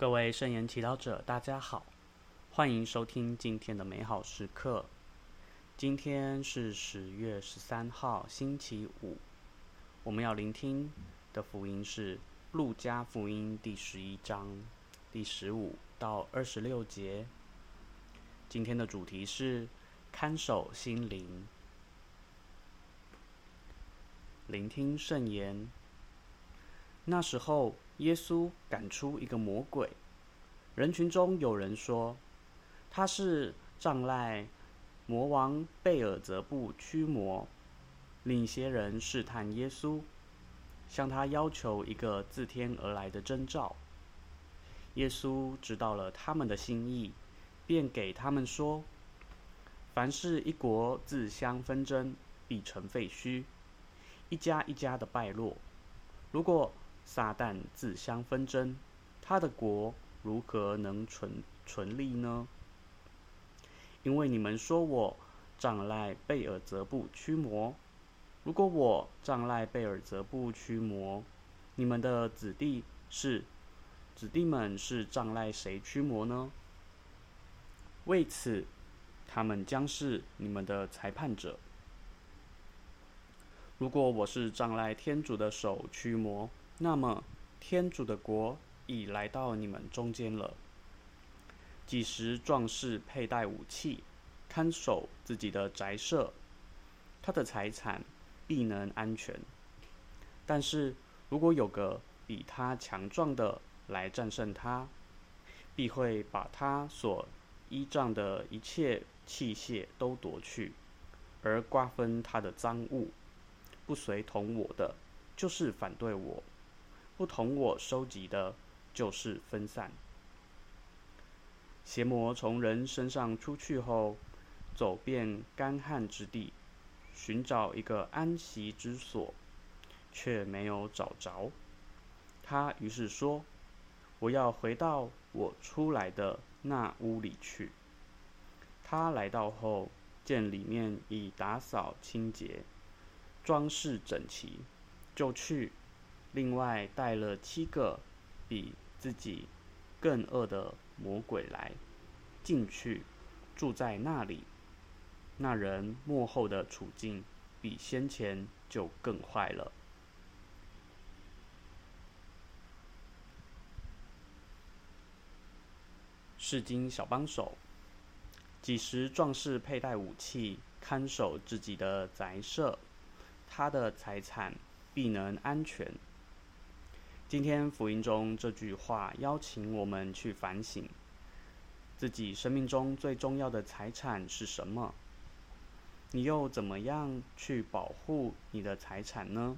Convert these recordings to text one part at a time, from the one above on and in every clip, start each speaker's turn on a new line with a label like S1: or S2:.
S1: 各位圣言祈祷者，大家好，欢迎收听今天的美好时刻。今天是十月十三号，星期五。我们要聆听的福音是《路加福音》第十一章第十五到二十六节。今天的主题是看守心灵。聆听圣言。那时候，耶稣赶出一个魔鬼。人群中有人说，他是障赖魔王贝尔泽布驱魔。另一些人试探耶稣，向他要求一个自天而来的征兆。耶稣知道了他们的心意，便给他们说：“凡是一国自相纷争，必成废墟；一家一家的败落。如果撒旦自相纷争，他的国如何能存存立呢？因为你们说我仗赖贝尔泽布驱魔。如果我仗赖贝尔泽布驱魔，你们的子弟是子弟们是仗赖谁驱魔呢？为此，他们将是你们的裁判者。如果我是仗赖天主的手驱魔，那么，天主的国已来到你们中间了。几时壮士佩戴武器，看守自己的宅舍，他的财产必能安全。但是如果有个比他强壮的来战胜他，必会把他所依仗的一切器械都夺去，而瓜分他的赃物。不随同我的，就是反对我。不同我收集的，就是分散。邪魔从人身上出去后，走遍干旱之地，寻找一个安息之所，却没有找着。他于是说：“我要回到我出来的那屋里去。”他来到后，见里面已打扫清洁，装饰整齐，就去。另外带了七个比自己更恶的魔鬼来，进去住在那里。那人末后的处境比先前就更坏了。圣经小帮手，几时壮士佩戴武器，看守自己的宅舍，他的财产必能安全。今天福音中这句话邀请我们去反省，自己生命中最重要的财产是什么？你又怎么样去保护你的财产呢？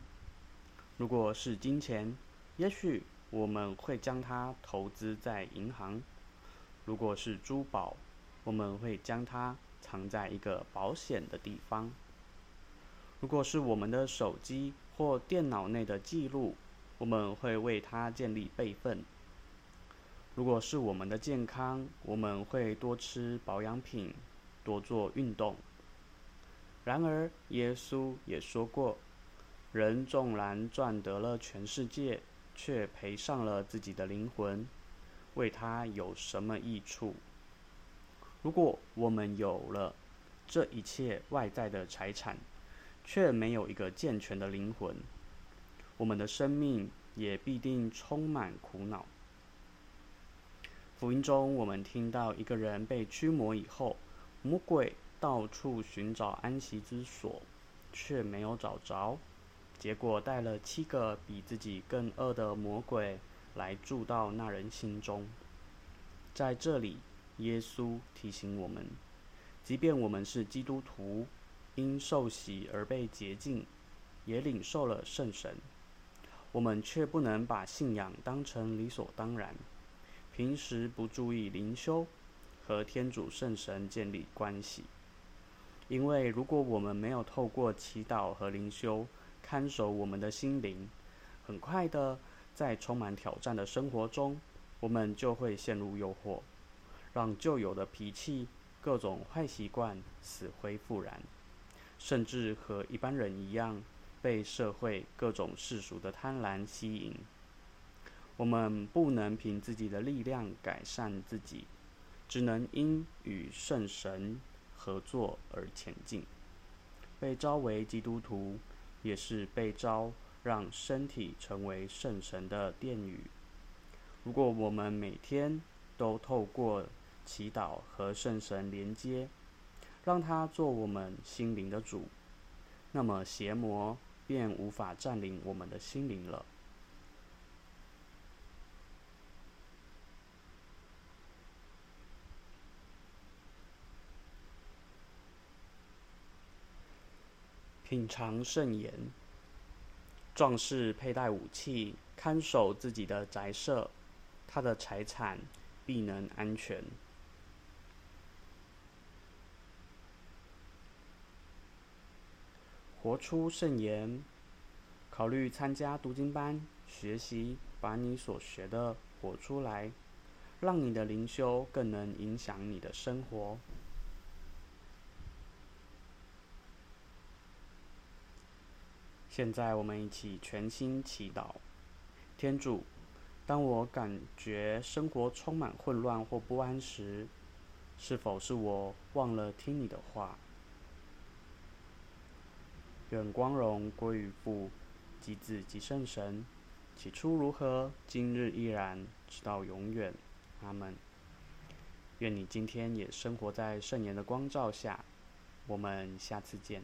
S1: 如果是金钱，也许我们会将它投资在银行；如果是珠宝，我们会将它藏在一个保险的地方；如果是我们的手机或电脑内的记录，我们会为它建立备份。如果是我们的健康，我们会多吃保养品，多做运动。然而，耶稣也说过：“人纵然赚得了全世界，却赔上了自己的灵魂，为他有什么益处？”如果我们有了这一切外在的财产，却没有一个健全的灵魂，我们的生命也必定充满苦恼。福音中，我们听到一个人被驱魔以后，魔鬼到处寻找安息之所，却没有找着，结果带了七个比自己更恶的魔鬼来住到那人心中。在这里，耶稣提醒我们，即便我们是基督徒，因受洗而被洁净，也领受了圣神。我们却不能把信仰当成理所当然，平时不注意灵修和天主圣神建立关系。因为如果我们没有透过祈祷和灵修看守我们的心灵，很快的在充满挑战的生活中，我们就会陷入诱惑，让旧有的脾气、各种坏习惯死灰复燃，甚至和一般人一样。被社会各种世俗的贪婪吸引，我们不能凭自己的力量改善自己，只能因与圣神合作而前进。被召为基督徒，也是被召让身体成为圣神的殿宇。如果我们每天都透过祈祷和圣神连接，让他做我们心灵的主，那么邪魔便无法占领我们的心灵了。品尝圣言，壮士佩戴武器，看守自己的宅舍，他的财产必能安全。活出圣言，考虑参加读经班，学习把你所学的活出来，让你的灵修更能影响你的生活。现在我们一起全心祈祷，天主，当我感觉生活充满混乱或不安时，是否是我忘了听你的话？愿光荣归于父、及子、及圣神。起初如何，今日依然，直到永远。阿门。愿你今天也生活在圣言的光照下。我们下次见。